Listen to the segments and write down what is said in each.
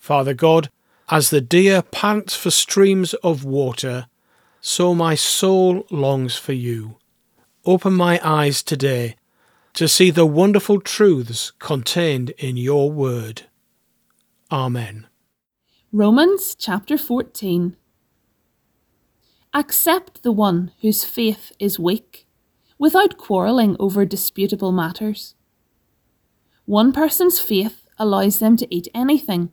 Father God, as the deer pants for streams of water, so my soul longs for you. Open my eyes today to see the wonderful truths contained in your word. Amen. Romans chapter 14. Accept the one whose faith is weak, without quarrelling over disputable matters. One person's faith allows them to eat anything,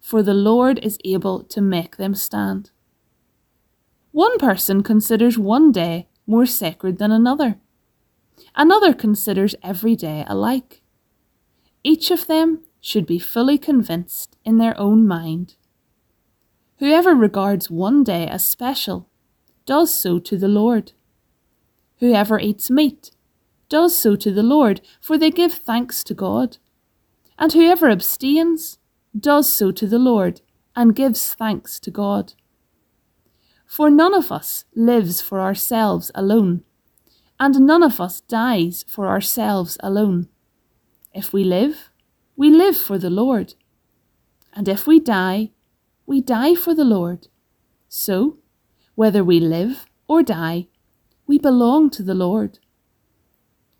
for the Lord is able to make them stand. One person considers one day more sacred than another. Another considers every day alike. Each of them should be fully convinced in their own mind. Whoever regards one day as special does so to the Lord. Whoever eats meat does so to the Lord, for they give thanks to God. And whoever abstains does so to the Lord, and gives thanks to God. For none of us lives for ourselves alone, and none of us dies for ourselves alone. If we live, we live for the Lord. And if we die, we die for the Lord. So, whether we live or die, we belong to the Lord.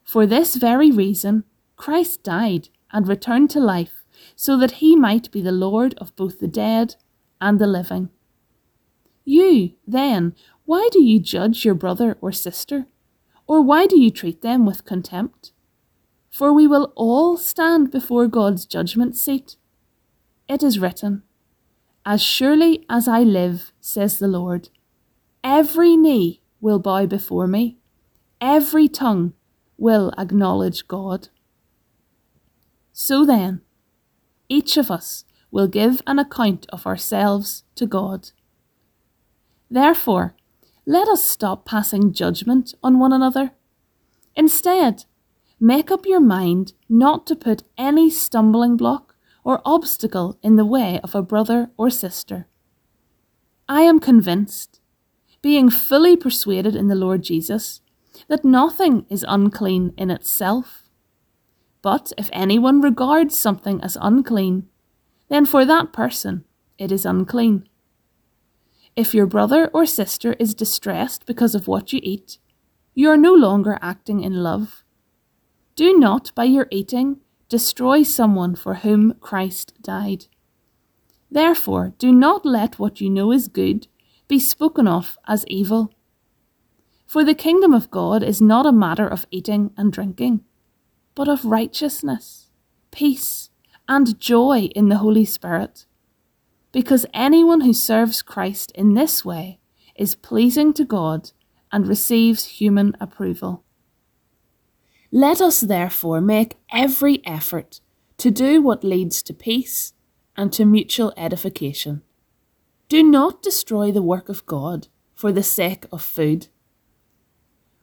For this very reason, Christ died and returned to life, so that he might be the Lord of both the dead and the living. You, then, why do you judge your brother or sister? Or why do you treat them with contempt? For we will all stand before God's judgment seat. It is written, As surely as I live, says the Lord, Every knee will bow before me, every tongue will acknowledge God. So then, each of us will give an account of ourselves to God. Therefore, let us stop passing judgment on one another. Instead, make up your mind not to put any stumbling block or obstacle in the way of a brother or sister. I am convinced being fully persuaded in the Lord Jesus, that nothing is unclean in itself. But if anyone regards something as unclean, then for that person it is unclean. If your brother or sister is distressed because of what you eat, you are no longer acting in love. Do not, by your eating, destroy someone for whom Christ died. Therefore, do not let what you know is good be spoken of as evil. For the kingdom of God is not a matter of eating and drinking, but of righteousness, peace, and joy in the Holy Spirit. Because anyone who serves Christ in this way is pleasing to God and receives human approval. Let us therefore make every effort to do what leads to peace and to mutual edification. Do not destroy the work of God for the sake of food.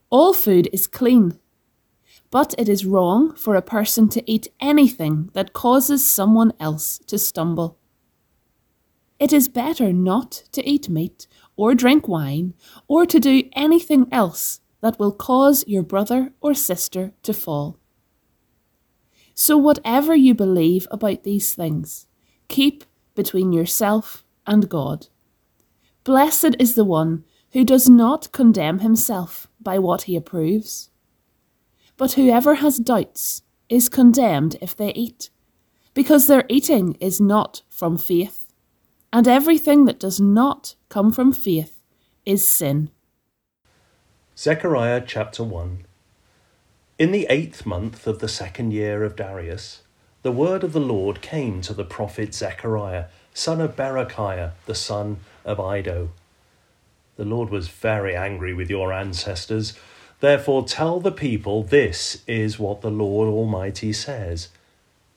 All food is clean, but it is wrong for a person to eat anything that causes someone else to stumble. It is better not to eat meat, or drink wine, or to do anything else that will cause your brother or sister to fall. So, whatever you believe about these things, keep between yourself and God. Blessed is the one who does not condemn himself by what he approves. But whoever has doubts is condemned if they eat, because their eating is not from faith, and everything that does not come from faith is sin. Zechariah chapter 1 In the eighth month of the second year of Darius, the word of the Lord came to the prophet Zechariah, son of Berechiah, the son of Iddo. The Lord was very angry with your ancestors. Therefore, tell the people this is what the Lord Almighty says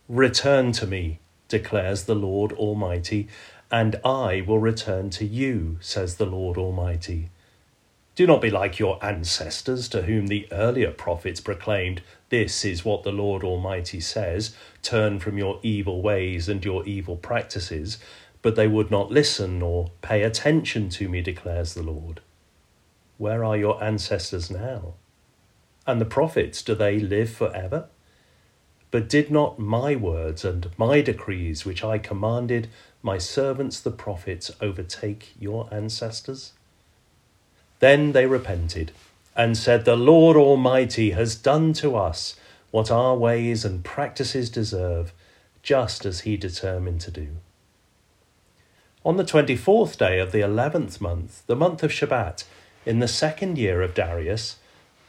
Return to me, declares the Lord Almighty, and I will return to you, says the Lord Almighty. Do not be like your ancestors, to whom the earlier prophets proclaimed, This is what the Lord Almighty says turn from your evil ways and your evil practices. But they would not listen or pay attention to me, declares the Lord. Where are your ancestors now? And the prophets, do they live forever? But did not my words and my decrees, which I commanded my servants the prophets, overtake your ancestors? Then they repented and said, The Lord Almighty has done to us what our ways and practices deserve, just as he determined to do. On the twenty fourth day of the eleventh month, the month of Shebat, in the second year of Darius,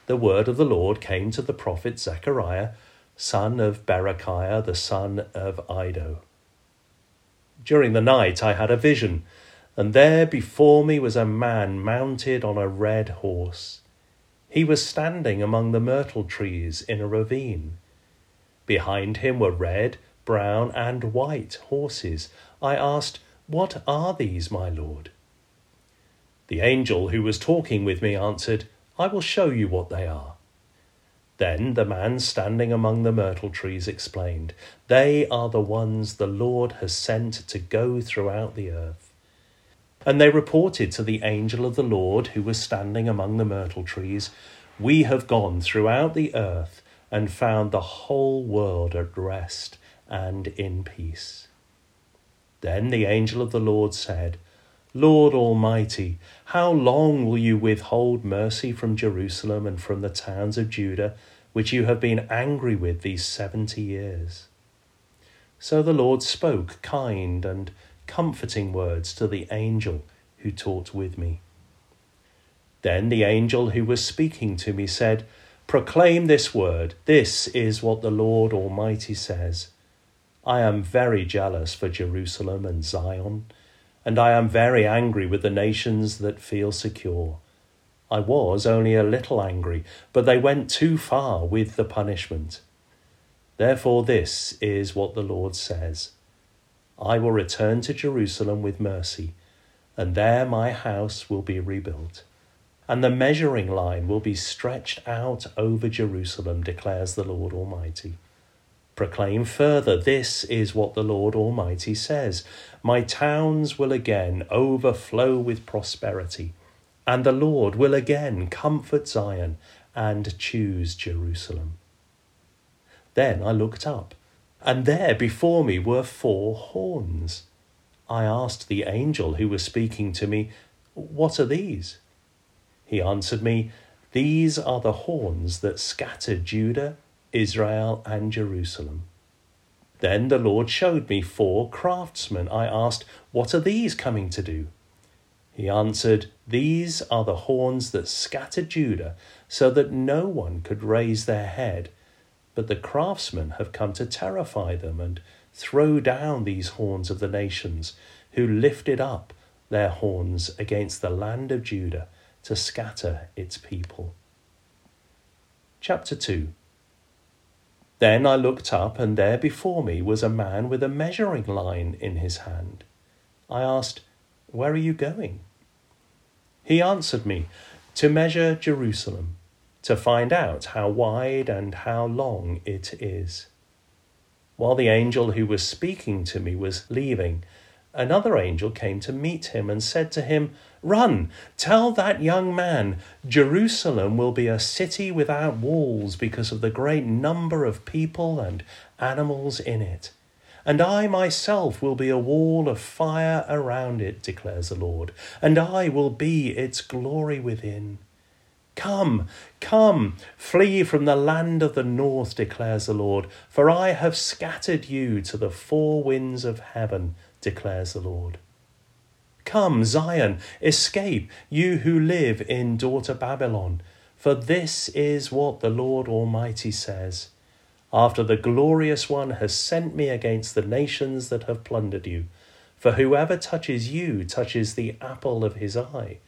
the word of the Lord came to the prophet Zechariah, son of Berechiah, the son of Iddo. During the night I had a vision and there before me was a man mounted on a red horse. He was standing among the myrtle trees in a ravine. Behind him were red, brown, and white horses. I asked, What are these, my lord? The angel who was talking with me answered, I will show you what they are. Then the man standing among the myrtle trees explained, They are the ones the Lord has sent to go throughout the earth. And they reported to the angel of the Lord who was standing among the myrtle trees, We have gone throughout the earth and found the whole world at rest and in peace. Then the angel of the Lord said, Lord Almighty, how long will you withhold mercy from Jerusalem and from the towns of Judah, which you have been angry with these seventy years? So the Lord spoke kind and comforting words to the angel who talked with me. Then the angel who was speaking to me said, Proclaim this word. This is what the Lord Almighty says. I am very jealous for Jerusalem and Zion, and I am very angry with the nations that feel secure. I was only a little angry, but they went too far with the punishment. Therefore, this is what the Lord says I will return to Jerusalem with mercy, and there my house will be rebuilt. And the measuring line will be stretched out over Jerusalem, declares the Lord Almighty. Proclaim further, this is what the Lord Almighty says My towns will again overflow with prosperity, and the Lord will again comfort Zion and choose Jerusalem. Then I looked up and there before me were four horns. I asked the angel who was speaking to me, What are these? He answered me, These are the horns that scatter Judah, Israel, and Jerusalem. Then the Lord showed me four craftsmen. I asked, What are these coming to do? He answered, These are the horns that scatter Judah, so that no one could raise their head but the craftsmen have come to terrify them and throw down these horns of the nations, who lifted up their horns against the land of Judah to scatter its people. Chapter 2 Then I looked up, and there before me was a man with a measuring line in his hand. I asked, Where are you going? He answered me, To measure Jerusalem to find out how wide and how long it is. While the angel who was speaking to me was leaving, Another angel came to meet him and said to him, Run, tell that young man, Jerusalem will be a city without walls because of the great number of people and animals in it. And I myself will be a wall of fire around it, declares the Lord, and I will be its glory within. Come, come, flee from the land of the north, declares the Lord, for I have scattered you to the four winds of heaven, declares the Lord. Come, Zion, escape, you who live in daughter Babylon, for this is what the Lord Almighty says. After the glorious one has sent me against the nations that have plundered you, for whoever touches you touches the apple of his eye.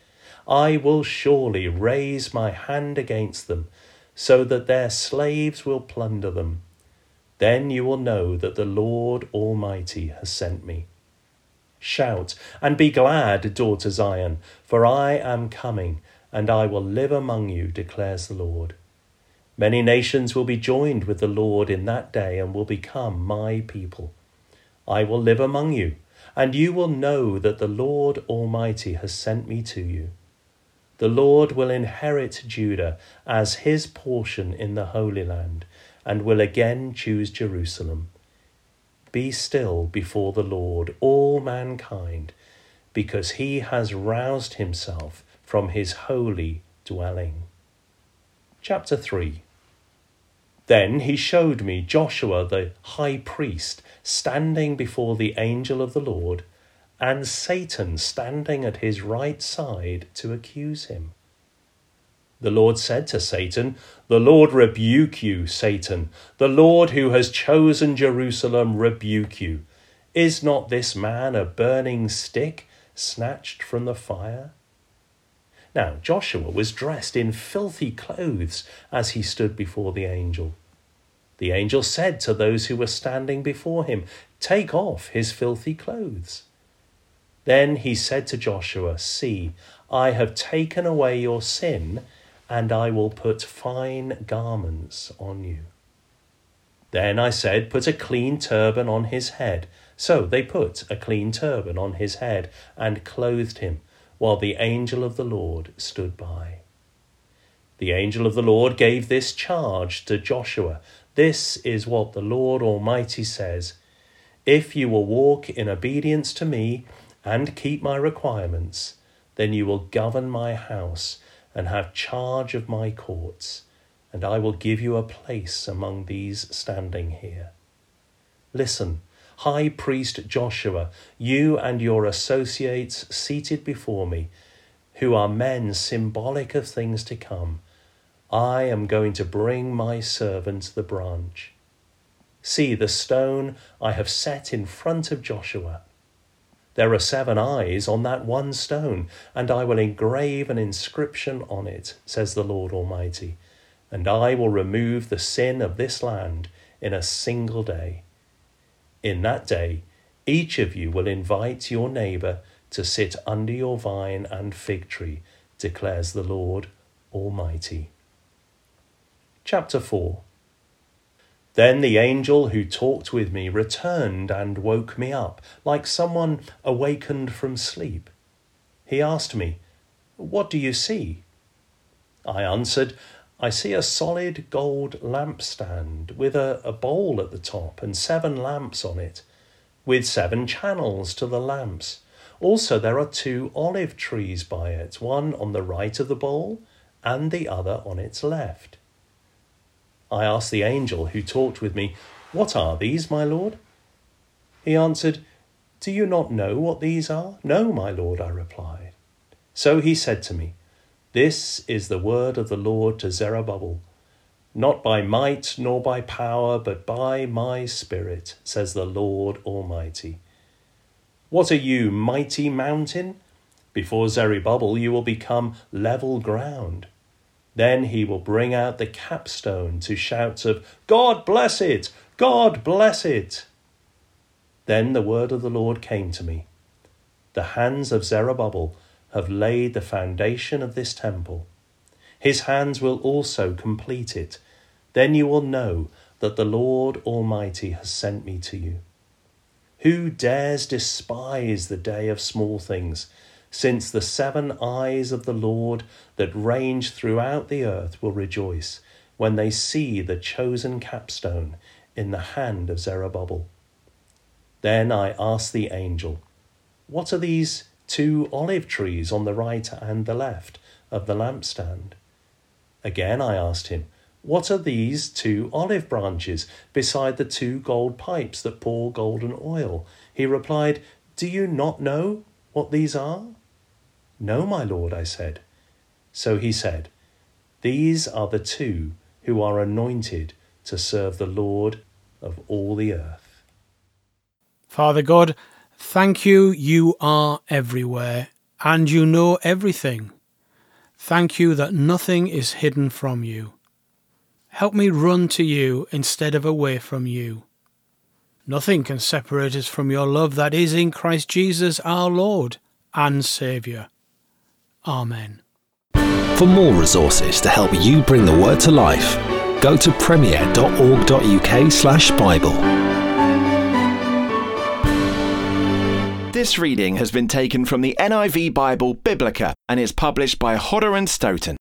I will surely raise my hand against them, so that their slaves will plunder them. Then you will know that the Lord Almighty has sent me. Shout and be glad, daughter Zion, for I am coming, and I will live among you, declares the Lord. Many nations will be joined with the Lord in that day and will become my people. I will live among you, and you will know that the Lord Almighty has sent me to you. The Lord will inherit Judah as his portion in the Holy Land, and will again choose Jerusalem. Be still before the Lord, all mankind, because he has roused himself from his holy dwelling. Chapter 3 Then he showed me Joshua the high priest standing before the angel of the Lord and Satan standing at his right side to accuse him. The Lord said to Satan, The Lord rebuke you, Satan. The Lord who has chosen Jerusalem rebuke you. Is not this man a burning stick snatched from the fire? Now Joshua was dressed in filthy clothes as he stood before the angel. The angel said to those who were standing before him, Take off his filthy clothes. Then he said to Joshua, See, I have taken away your sin, and I will put fine garments on you. Then I said, Put a clean turban on his head. So they put a clean turban on his head and clothed him, while the angel of the Lord stood by. The angel of the Lord gave this charge to Joshua This is what the Lord Almighty says If you will walk in obedience to me, and keep my requirements, then you will govern my house and have charge of my courts, and I will give you a place among these standing here. Listen, High Priest Joshua, you and your associates seated before me, who are men symbolic of things to come, I am going to bring my servant the branch. See the stone I have set in front of Joshua there are seven eyes on that one stone, and I will engrave an inscription on it, says the Lord Almighty, and I will remove the sin of this land in a single day. In that day, each of you will invite your neighbour to sit under your vine and fig tree, declares the Lord Almighty. Chapter 4 then the angel who talked with me returned and woke me up, like someone awakened from sleep. He asked me, What do you see? I answered, I see a solid gold lampstand with a, a bowl at the top and seven lamps on it, with seven channels to the lamps. Also, there are two olive trees by it, one on the right of the bowl and the other on its left. I asked the angel who talked with me, What are these, my lord? He answered, Do you not know what these are? No, my lord, I replied. So he said to me, This is the word of the Lord to Zerubbabel. Not by might nor by power, but by my Spirit, says the Lord Almighty. What are you, mighty mountain? Before Zerubbabel you will become level ground. Then he will bring out the capstone to shouts of, God bless it! God bless it! Then the word of the Lord came to me. The hands of Zerubbabel have laid the foundation of this temple. His hands will also complete it. Then you will know that the Lord Almighty has sent me to you. Who dares despise the day of small things? Since the seven eyes of the Lord that range throughout the earth will rejoice when they see the chosen capstone in the hand of Zerubbabel. Then I asked the angel, What are these two olive trees on the right and the left of the lampstand? Again I asked him, What are these two olive branches beside the two gold pipes that pour golden oil? He replied, Do you not know what these are? No, my lord, I said. So he said, These are the two who are anointed to serve the Lord of all the earth. Father God, thank you, you are everywhere, and you know everything. Thank you that nothing is hidden from you. Help me run to you instead of away from you. Nothing can separate us from your love that is in Christ Jesus our Lord and Saviour. Amen. For more resources to help you bring the word to life, go to premier.org.uk/slash Bible. This reading has been taken from the NIV Bible Biblica and is published by Hodder and Stoughton.